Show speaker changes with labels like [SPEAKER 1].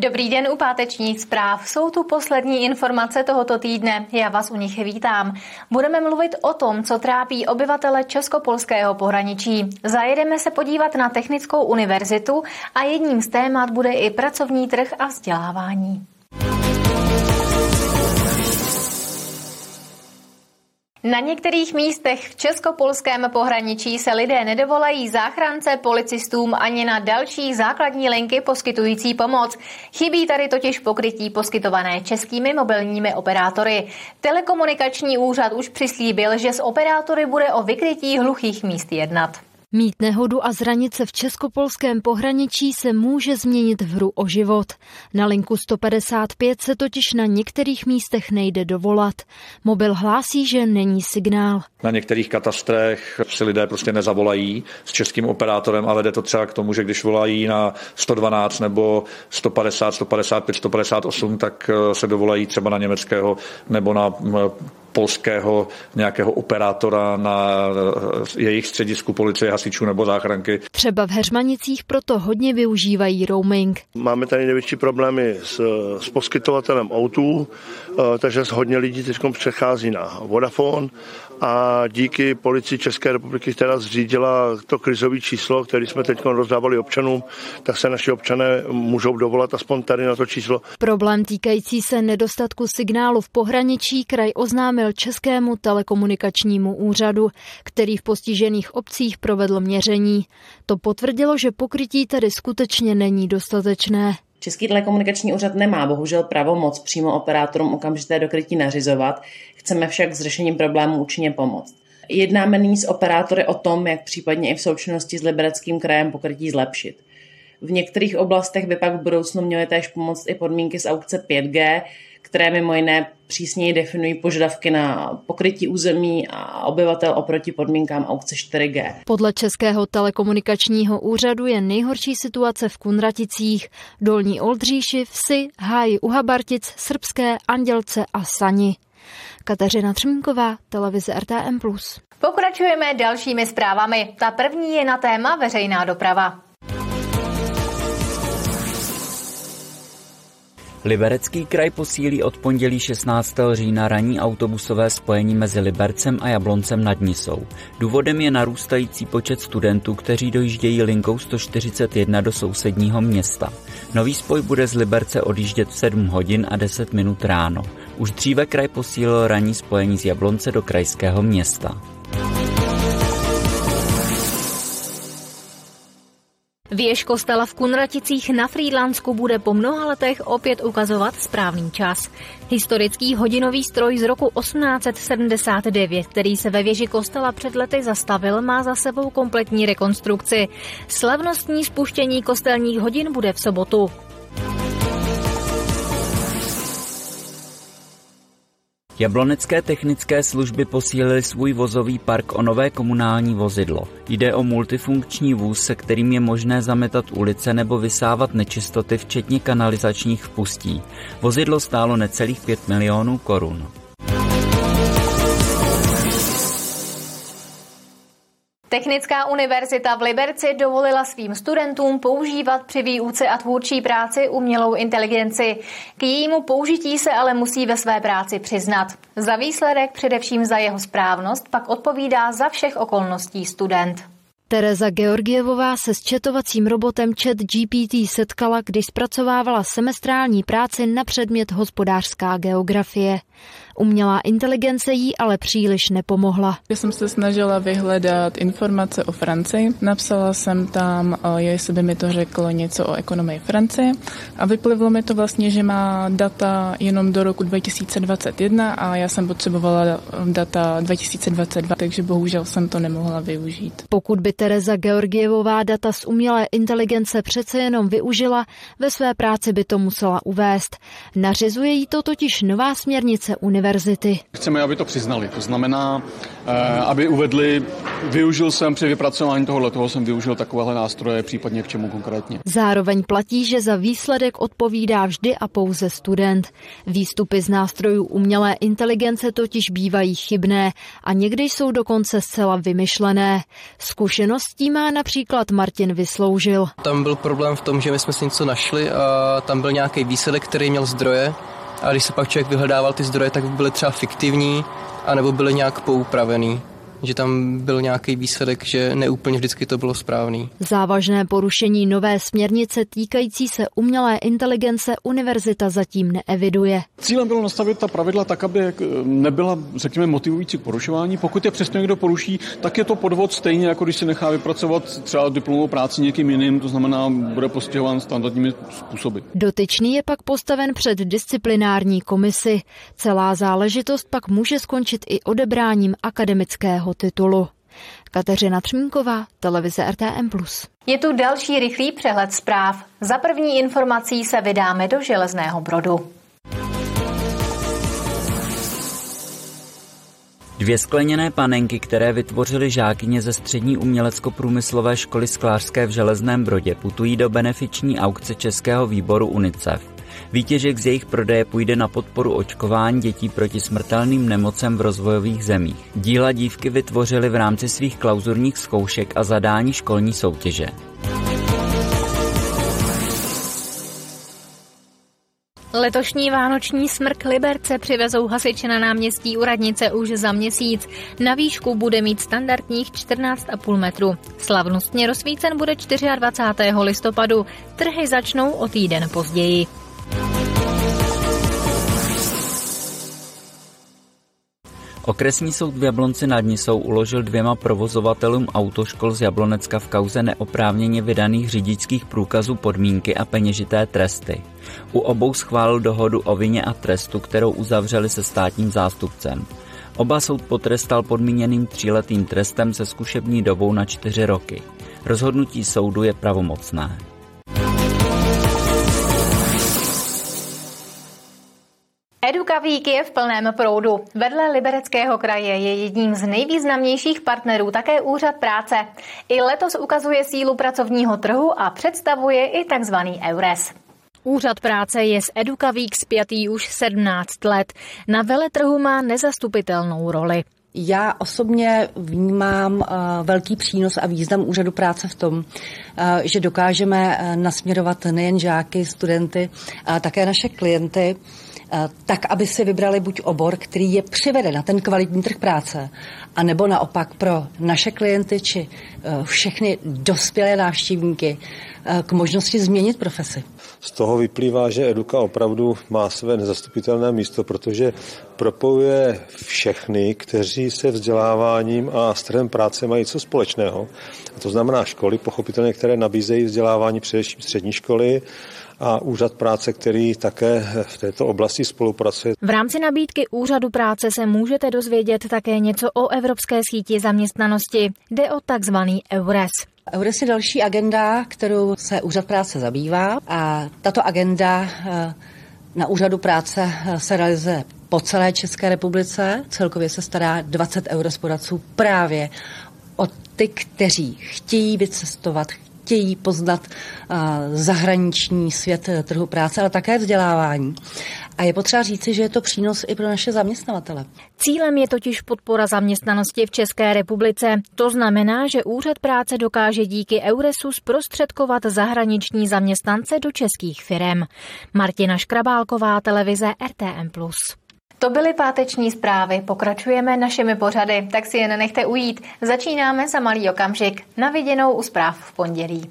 [SPEAKER 1] Dobrý den u pátečních zpráv. Jsou tu poslední informace tohoto týdne. Já vás u nich vítám. Budeme mluvit o tom, co trápí obyvatele Českopolského pohraničí. Zajedeme se podívat na Technickou univerzitu a jedním z témat bude i pracovní trh a vzdělávání. Na některých místech v českopolském pohraničí se lidé nedovolají záchrance, policistům ani na další základní linky poskytující pomoc. Chybí tady totiž pokrytí poskytované českými mobilními operátory. Telekomunikační úřad už přislíbil, že s operátory bude o vykrytí hluchých míst jednat.
[SPEAKER 2] Mít nehodu a zranit se v českopolském pohraničí se může změnit v hru o život. Na linku 155 se totiž na některých místech nejde dovolat. Mobil hlásí, že není signál.
[SPEAKER 3] Na některých katastrech si lidé prostě nezavolají s českým operátorem, ale jde to třeba k tomu, že když volají na 112 nebo 150, 155, 158, tak eh, se dovolají třeba na německého nebo na polského nějakého operátora na eh, jejich středisku policie, hasičů nebo záchranky.
[SPEAKER 2] Třeba v Heřmanicích proto hodně využívají roaming.
[SPEAKER 4] Máme tady největší problémy s, s poskytovatelem autů, eh, takže hodně lidí teď přechází na Vodafone a díky policii České republiky, která zřídila to krizové číslo, které jsme teď rozdávali občanům, tak se naši občané můžou dovolat aspoň tady na to číslo.
[SPEAKER 2] Problém týkající se nedostatku signálu v pohraničí kraj oznámil Českému telekomunikačnímu úřadu, který v postižených obcích provedl měření. To potvrdilo, že pokrytí tady skutečně není dostatečné.
[SPEAKER 5] Český telekomunikační úřad nemá bohužel pravomoc přímo operátorům okamžité dokrytí nařizovat, chceme však s řešením problému účinně pomoct. Jednáme nyní s operátory o tom, jak případně i v součinnosti s Libereckým krajem pokrytí zlepšit. V některých oblastech by pak v budoucnu měly též pomoct i podmínky z aukce 5G, které mimo jiné přísněji definují požadavky na pokrytí území a obyvatel oproti podmínkám aukce 4G.
[SPEAKER 2] Podle Českého telekomunikačního úřadu je nejhorší situace v Kunraticích, Dolní Oldříši, Vsi, Háji Uhabartic, Srbské, Andělce a Sani. Kateřina Třmínková, televize RTM+.
[SPEAKER 1] Pokračujeme dalšími zprávami. Ta první je na téma veřejná doprava.
[SPEAKER 6] Liberecký kraj posílí od pondělí 16. října ranní autobusové spojení mezi Libercem a Jabloncem nad Nisou. Důvodem je narůstající počet studentů, kteří dojíždějí linkou 141 do sousedního města. Nový spoj bude z Liberce odjíždět v 7 hodin a 10 minut ráno. Už dříve kraj posílil ranní spojení z Jablonce do krajského města.
[SPEAKER 1] Věž kostela v Kunraticích na Frýdlansku bude po mnoha letech opět ukazovat správný čas. Historický hodinový stroj z roku 1879, který se ve věži kostela před lety zastavil, má za sebou kompletní rekonstrukci. Slavnostní spuštění kostelních hodin bude v sobotu.
[SPEAKER 6] Jablonecké technické služby posílily svůj vozový park o nové komunální vozidlo. Jde o multifunkční vůz, se kterým je možné zametat ulice nebo vysávat nečistoty, včetně kanalizačních vpustí. Vozidlo stálo necelých 5 milionů korun.
[SPEAKER 1] Technická univerzita v Liberci dovolila svým studentům používat při výuce a tvůrčí práci umělou inteligenci. K jejímu použití se ale musí ve své práci přiznat. Za výsledek, především za jeho správnost, pak odpovídá za všech okolností student.
[SPEAKER 2] Tereza Georgievová se s četovacím robotem Chat GPT setkala, když zpracovávala semestrální práci na předmět hospodářská geografie. Umělá inteligence jí ale příliš nepomohla.
[SPEAKER 7] Já jsem se snažila vyhledat informace o Francii. Napsala jsem tam, eh, jestli by mi to řeklo něco o ekonomii Francie a vyplivlo mi to vlastně, že má data jenom do roku 2021 a já jsem potřebovala eh, data 2022, takže bohužel jsem to nemohla využít.
[SPEAKER 2] Pokud by Tereza Georgievová data z umělé inteligence přece jenom využila, ve své práci by to musela uvést. Nařizuje jí to totiž nová směrnice univerzity univerzity.
[SPEAKER 8] Chceme, aby to přiznali. To znamená, eh, aby uvedli, využil jsem při vypracování tohohle, toho jsem využil takovéhle nástroje, případně k čemu konkrétně.
[SPEAKER 2] Zároveň platí, že za výsledek odpovídá vždy a pouze student. Výstupy z nástrojů umělé inteligence totiž bývají chybné a někdy jsou dokonce zcela vymyšlené. Zkušeností má například Martin Vysloužil.
[SPEAKER 9] Tam byl problém v tom, že my jsme si něco našli a tam byl nějaký výsledek, který měl zdroje a když se pak člověk vyhledával ty zdroje, tak byly třeba fiktivní, anebo byly nějak poupravený že tam byl nějaký výsledek, že neúplně vždycky to bylo správný.
[SPEAKER 2] Závažné porušení nové směrnice týkající se umělé inteligence univerzita zatím neeviduje.
[SPEAKER 8] Cílem bylo nastavit ta pravidla tak, aby nebyla, řekněme, motivující k porušování. Pokud je přesto někdo poruší, tak je to podvod stejně, jako když se nechá vypracovat třeba diplomovou práci někým jiným, to znamená, bude postihován standardními způsoby.
[SPEAKER 2] Dotyčný je pak postaven před disciplinární komisi. Celá záležitost pak může skončit i odebráním akademického druhého titulu. Kateřina Třmínková, televize RTM+.
[SPEAKER 1] Je tu další rychlý přehled zpráv. Za první informací se vydáme do Železného Brodu.
[SPEAKER 6] Dvě skleněné panenky, které vytvořily žákyně ze střední umělecko-průmyslové školy sklářské v Železném Brodě, putují do benefiční aukce Českého výboru UNICEF. Výtěžek z jejich prodeje půjde na podporu očkování dětí proti smrtelným nemocem v rozvojových zemích. Díla dívky vytvořily v rámci svých klauzurních zkoušek a zadání školní soutěže.
[SPEAKER 1] Letošní vánoční smrk Liberce přivezou hasiči na náměstí u radnice už za měsíc. Na výšku bude mít standardních 14,5 metru. Slavnostně rozsvícen bude 24. listopadu. Trhy začnou o týden později.
[SPEAKER 6] Okresní soud v Jablonci nad Nisou uložil dvěma provozovatelům autoškol z Jablonecka v kauze neoprávněně vydaných řidičských průkazů podmínky a peněžité tresty. U obou schválil dohodu o vině a trestu, kterou uzavřeli se státním zástupcem. Oba soud potrestal podmíněným tříletým trestem se zkušební dobou na čtyři roky. Rozhodnutí soudu je pravomocné.
[SPEAKER 1] Edukavík je v plném proudu. Vedle Libereckého kraje je jedním z nejvýznamnějších partnerů také úřad práce. I letos ukazuje sílu pracovního trhu a představuje i tzv. EURES. Úřad práce je s Edukavík spjatý už 17 let. Na veletrhu má nezastupitelnou roli.
[SPEAKER 10] Já osobně vnímám uh, velký přínos a význam úřadu práce v tom, uh, že dokážeme uh, nasměrovat nejen žáky, studenty, ale také naše klienty Eh, tak, aby si vybrali buď obor, který je přivede na ten kvalitní trh práce, anebo naopak pro naše klienty či eh, všechny dospělé návštěvníky eh, k možnosti změnit profesi.
[SPEAKER 11] Z toho vyplývá, že Eduka opravdu má své nezastupitelné místo, protože propojuje všechny, kteří se vzděláváním a s trhem práce mají co společného. A to znamená školy, pochopitelně, které nabízejí vzdělávání především střední školy, a úřad práce, který také v této oblasti spolupracuje.
[SPEAKER 1] V rámci nabídky úřadu práce se můžete dozvědět také něco o Evropské síti zaměstnanosti. Jde o takzvaný EURES.
[SPEAKER 10] EURES je další agenda, kterou se úřad práce zabývá a tato agenda eh, na úřadu práce eh, se realizuje po celé České republice. Celkově se stará 20 eurospodadců právě o ty, kteří chtějí vycestovat, chtějí poznat zahraniční svět eh, trhu práce, ale také vzdělávání. A je potřeba říci, že je to přínos i pro naše zaměstnavatele.
[SPEAKER 1] Cílem je totiž podpora zaměstnanosti v České republice. To znamená, že úřad práce dokáže díky Euresu zprostředkovat zahraniční zaměstnance do českých firm. Martina Škrabálková, televize RTM+. To byly páteční zprávy, pokračujeme našimi pořady, tak si je nenechte ujít. Začínáme za malý okamžik. Na viděnou u zpráv v pondělí.